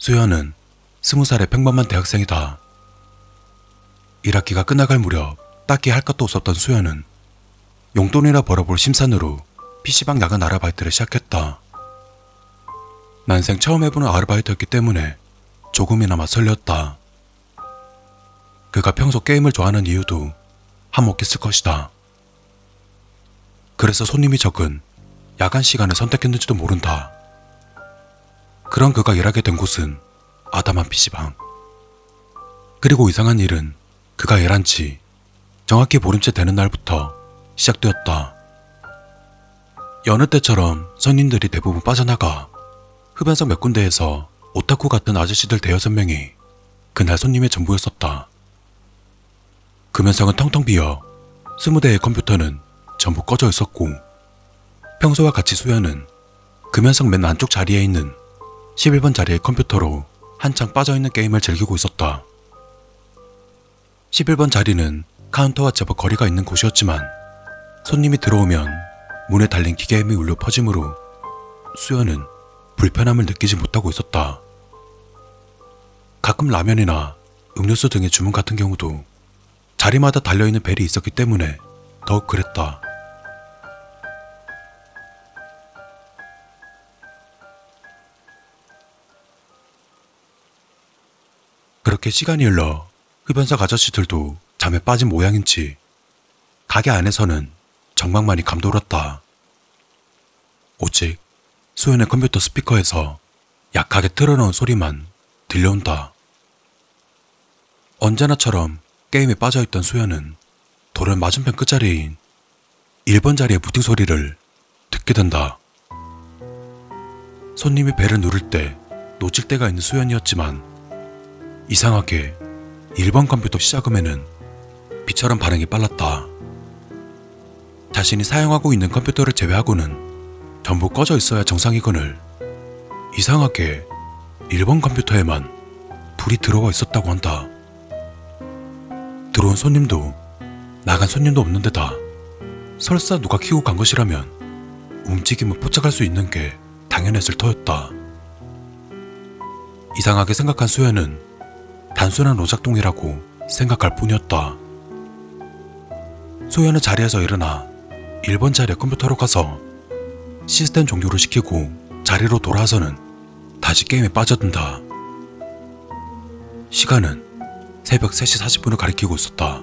수연은 스무 살의 평범한 대학생이다. 1학기가 끝나갈 무렵 딱히 할 것도 없었던 수연은 용돈이나 벌어볼 심산으로 PC방 야간 아르바이트를 시작했다. 난생 처음 해보는 아르바이트였기 때문에 조금이나마 설렸다. 그가 평소 게임을 좋아하는 이유도 한몫했을 것이다. 그래서 손님이 적은 야간 시간을 선택했는지도 모른다. 그런 그가 일하게 된 곳은 아담한 PC방. 그리고 이상한 일은 그가 일한 지 정확히 보름째 되는 날부터 시작되었다. 여느 때처럼 손님들이 대부분 빠져나가 흡연석 몇 군데에서 오타쿠 같은 아저씨들 대여섯 명이 그날 손님의 전부였었다. 금연석은 텅텅 비어 스무 대의 컴퓨터는 전부 꺼져 있었고 평소와 같이 수연은 금연석 맨 안쪽 자리에 있는 11번 자리의 컴퓨터로 한창 빠져있는 게임을 즐기고 있었다. 11번 자리는 카운터와 제법 거리가 있는 곳이었지만 손님이 들어오면 문에 달린 기계음이 울려 퍼지므로 수연은 불편함을 느끼지 못하고 있었다. 가끔 라면이나 음료수 등의 주문 같은 경우도 자리마다 달려있는 벨이 있었기 때문에 더욱 그랬다. 그렇게 시간이 흘러 흡연석 아저씨들도 잠에 빠진 모양인지 가게 안에서는 정막만이 감돌았다. 오직 수연의 컴퓨터 스피커에서 약하게 틀어놓은 소리만 들려온다. 언제나처럼 게임에 빠져있던 수연은 돌을 맞은편 끝자리인 1번 자리의 부팅 소리를 듣게 된다. 손님이 배를 누를 때 놓칠 때가 있는 수연이었지만 이상하게 1번 컴퓨터 시작음에는 비처럼 반응이 빨랐다. 자신이 사용하고 있는 컴퓨터를 제외하고는 전부 꺼져 있어야 정상이거늘 이상하게 1번 컴퓨터에만 불이 들어와 있었다고 한다. 들어온 손님도 나간 손님도 없는 데다 설사 누가 키고 간 것이라면 움직임을 포착할 수 있는 게 당연했을 터였다. 이상하게 생각한 수연은 단순한 오작동이라고 생각할 뿐이었다. 소연은 자리에서 일어나 1번 자리에 컴퓨터로 가서 시스템 종료를 시키고 자리로 돌아와서는 다시 게임에 빠져든다. 시간은 새벽 3시 40분을 가리키고 있었다.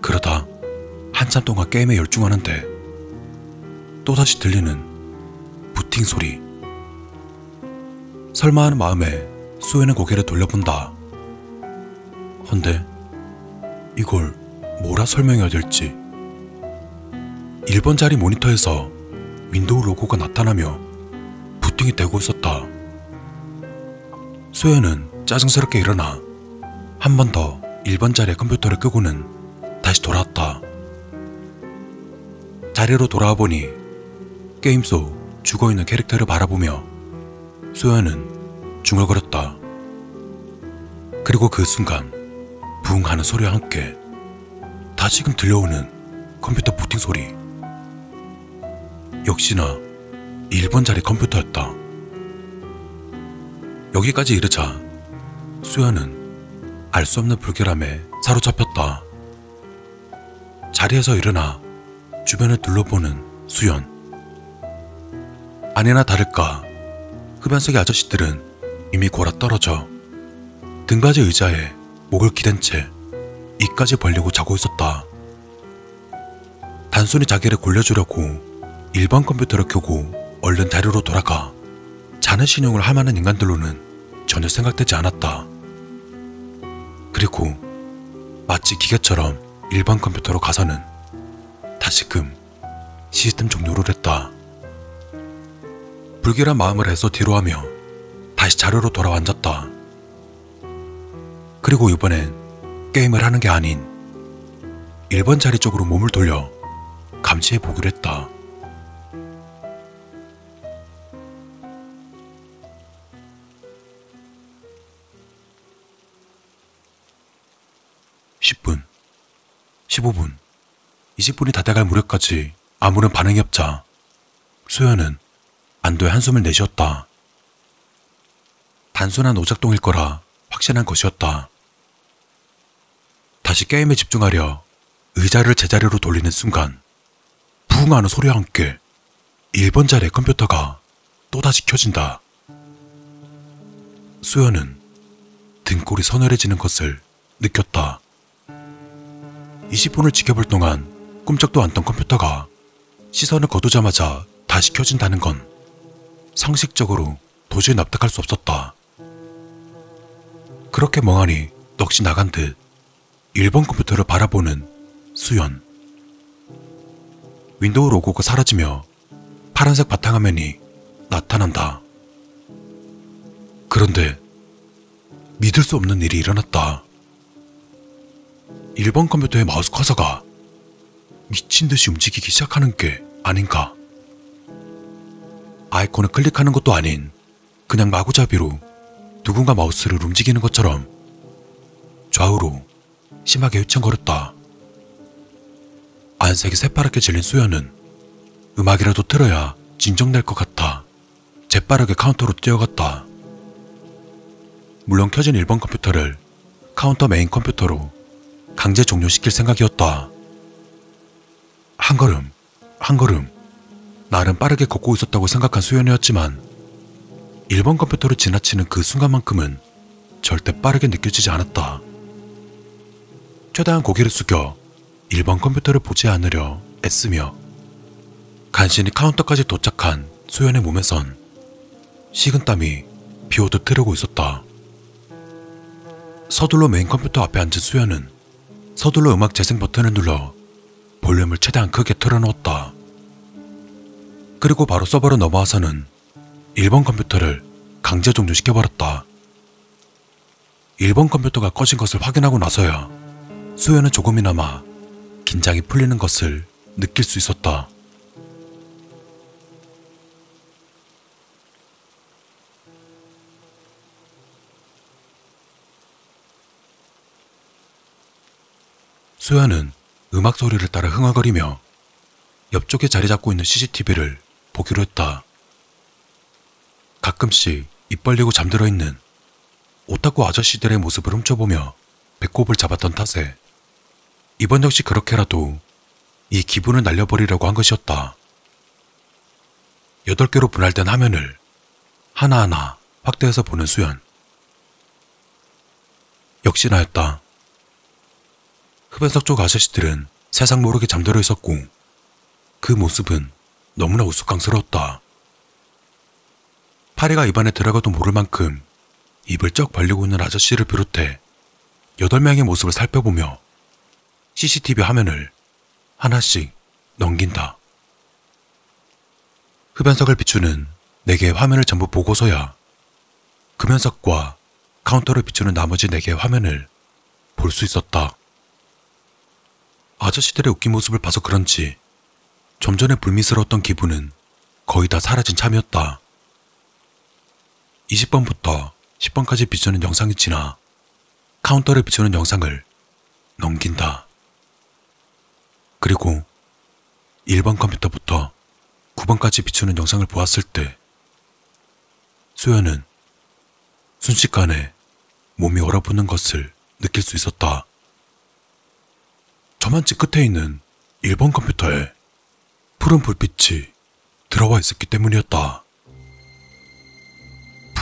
그러다 한참 동안 게임에 열중하는데 또다시 들리는 부팅 소리. 설마 하는 마음에 수연의 고개를 돌려본다. 헌데 이걸 뭐라 설명해야 될지. 1번 자리 모니터에서 윈도우 로고가 나타나며 부팅이 되고 있었다. 수연은 짜증스럽게 일어나 한 번 더 1번 자리의 컴퓨터를 끄고는 다시 돌아왔다. 자리로 돌아와 보니 게임 속 죽어있는 캐릭터를 바라보며 수연은 중얼거렸다. 그리고 그 순간 붕 하는 소리와 함께 다시금 들려오는 컴퓨터 부팅 소리. 역시나 1번 자리 컴퓨터였다. 여기까지 이르자 수연은 알 수 없는 불결함에 사로잡혔다. 자리에서 일어나 주변을 둘러보는 수연. 아니나 다를까 흡연석의 아저씨들은 이미 골아 떨어져 등받이 의자에 목을 기댄 채 이까지 벌리고 자고 있었다. 단순히 자기를 골려주려고 1번 컴퓨터를 켜고 얼른 자리로 돌아가 자는 신용을 할 만한 인간들로는 전혀 생각되지 않았다. 그리고 마치 기계처럼 1번 컴퓨터로 가서는 다시금 시스템 종료를 했다. 불길한 마음을 해서 뒤로 하며 다시 자료로 돌아와 앉았다. 그리고 이번엔 게임을 하는 게 아닌 1번 자리 쪽으로 몸을 돌려 감시해 보기로 했다. (10분) (15분) (20분이 다 돼갈 무렵까지) 아무런 반응이 없자 수연은 안도의 한숨을 내쉬었다. 단순한 오작동일 거라 확신한 것이었다. 다시 게임에 집중하려 의자를 제자리로 돌리는 순간 붕 하는 소리와 함께 1번 자리의 컴퓨터가 또다시 켜진다. 수연은 등골이 서늘해지는 것을 느꼈다. 20분을 지켜볼 동안 꿈쩍도 않던 컴퓨터가 시선을 거두자마자 다시 켜진다는 건 상식적으로 도저히 납득할 수 없었다. 그렇게 멍하니 넋이 나간 듯 1번 컴퓨터를 바라보는 수연. 윈도우 로고가 사라지며 파란색 바탕화면이 나타난다. 그런데 믿을 수 없는 일이 일어났다. 1번 컴퓨터의 마우스 커서가 미친 듯이 움직이기 시작하는 게 아닌가. 아이콘을 클릭하는 것도 아닌 그냥 마구잡이로 누군가 마우스를 움직이는 것처럼 좌우로 심하게 휘청거렸다. 안색이 새파랗게 질린 수연은 음악이라도 틀어야 진정될 것 같아 재빠르게 카운터로 뛰어갔다. 물론 켜진 1번 컴퓨터를 카운터 메인 컴퓨터로 강제 종료시킬 생각이었다. 한 걸음, 한 걸음, 나름 빠르게 걷고 있었다고 생각한 수연이었지만 1번 컴퓨터를 지나치는 그 순간만큼은 절대 빠르게 느껴지지 않았다. 최대한 고개를 숙여 1번 컴퓨터를 보지 않으려 애쓰며 간신히 카운터까지 도착한 수연의 몸에선 식은땀이 비오듯 흐르고 있었다. 서둘러 메인 컴퓨터 앞에 앉은 수연은 서둘러 음악 재생 버튼을 눌러 볼륨을 최대한 크게 틀어놓았다. 그리고 바로 서버로 넘어와서는 1번 컴퓨터를 강제 종료시켜버렸다. 1번 컴퓨터가 꺼진 것을 확인하고 나서야 수연은 조금이나마 긴장이 풀리는 것을 느낄 수 있었다. 수연은 음악 소리를 따라 흥얼거리며 옆쪽에 자리 잡고 있는 CCTV를 보기로 했다. 가끔씩 입 벌리고 잠들어 있는 오타쿠 아저씨들의 모습을 훔쳐보며 배꼽을 잡았던 탓에 이번 역시 그렇게라도 이 기분을 날려버리려고 한 것이었다. 여덟 개로 분할된 화면을 하나하나 확대해서 보는 수연. 역시나였다. 흡연석 쪽 아저씨들은 세상 모르게 잠들어 있었고 그 모습은 너무나 우스꽝스러웠다. 파리가 입안에 들어가도 모를 만큼 입을 쩍 벌리고 있는 아저씨를 비롯해 여덟 명의 모습을 살펴보며 CCTV 화면을 하나씩 넘긴다. 흡연석을 비추는 네 개의 화면을 전부 보고서야 금연석과 카운터를 비추는 나머지 네 개의 화면을 볼 수 있었다. 아저씨들의 웃긴 모습을 봐서 그런지 좀 전에 불미스러웠던 기분은 거의 다 사라진 참이었다. 20번부터 10번까지 비추는 영상이 지나 카운터를 비추는 영상을 넘긴다. 그리고 1번 컴퓨터부터 9번까지 비추는 영상을 보았을 때 수연은 순식간에 몸이 얼어붙는 것을 느낄 수 있었다. 저만치 끝에 있는 1번 컴퓨터에 푸른 불빛이 들어와 있었기 때문이었다.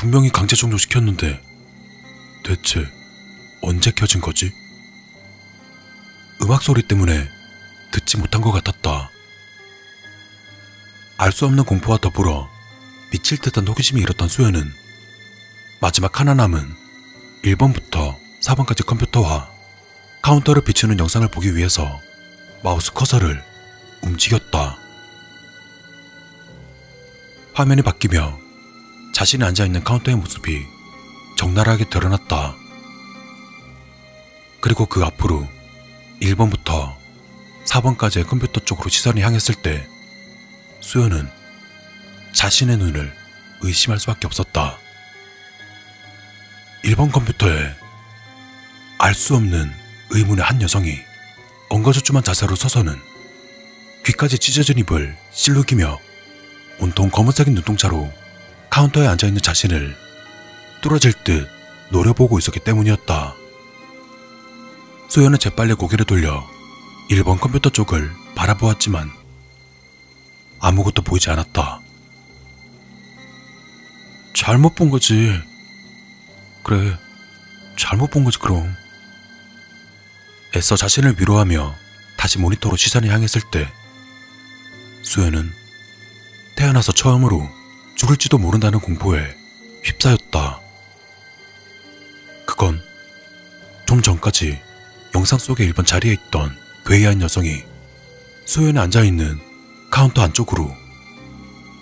분명히 강제 종료시켰는데 대체 언제 켜진 거지? 음악 소리 때문에 듣지 못한 것 같았다. 알 수 없는 공포와 더불어 미칠 듯한 호기심이 일었던 수연은 마지막 하나 남은 1번부터 4번까지 컴퓨터와 카운터를 비추는 영상을 보기 위해서 마우스 커서를 움직였다. 화면이 바뀌며 자신이 앉아있는 카운터의 모습이 적나라하게 드러났다. 그리고 그 앞으로 1번부터 4번까지의 컴퓨터 쪽으로 시선이 향했을 때 수연은 자신의 눈을 의심할 수밖에 없었다. 1번 컴퓨터에 알 수 없는 의문의 한 여성이 엉거주춤한 자세로 서서는 귀까지 찢어진 입을 실룩이며 온통 검은색인 눈동자로 카운터에 앉아있는 자신을 뚫어질 듯 노려보고 있었기 때문이었다. 소연은 재빨리 고개를 돌려 1번 컴퓨터 쪽을 바라보았지만 아무것도 보이지 않았다. 잘못 본 거지. 그래, 잘못 본 거지, 그럼. 애써 자신을 위로하며 다시 모니터로 시선이 향했을 때, 수연은 태어나서 처음으로 죽을지도 모른다는 공포에 휩싸였다. 그건 좀 전까지 영상 속의 1번 자리에 있던 괴이한 여성이 수연에 앉아있는 카운터 안쪽으로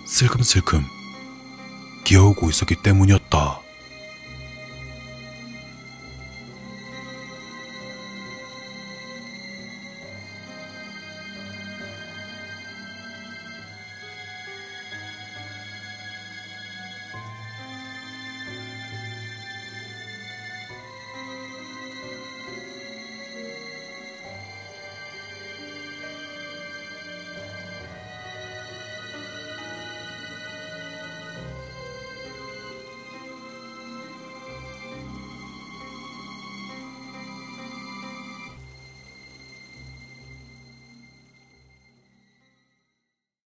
슬금슬금 기어오고 있었기 때문이었다.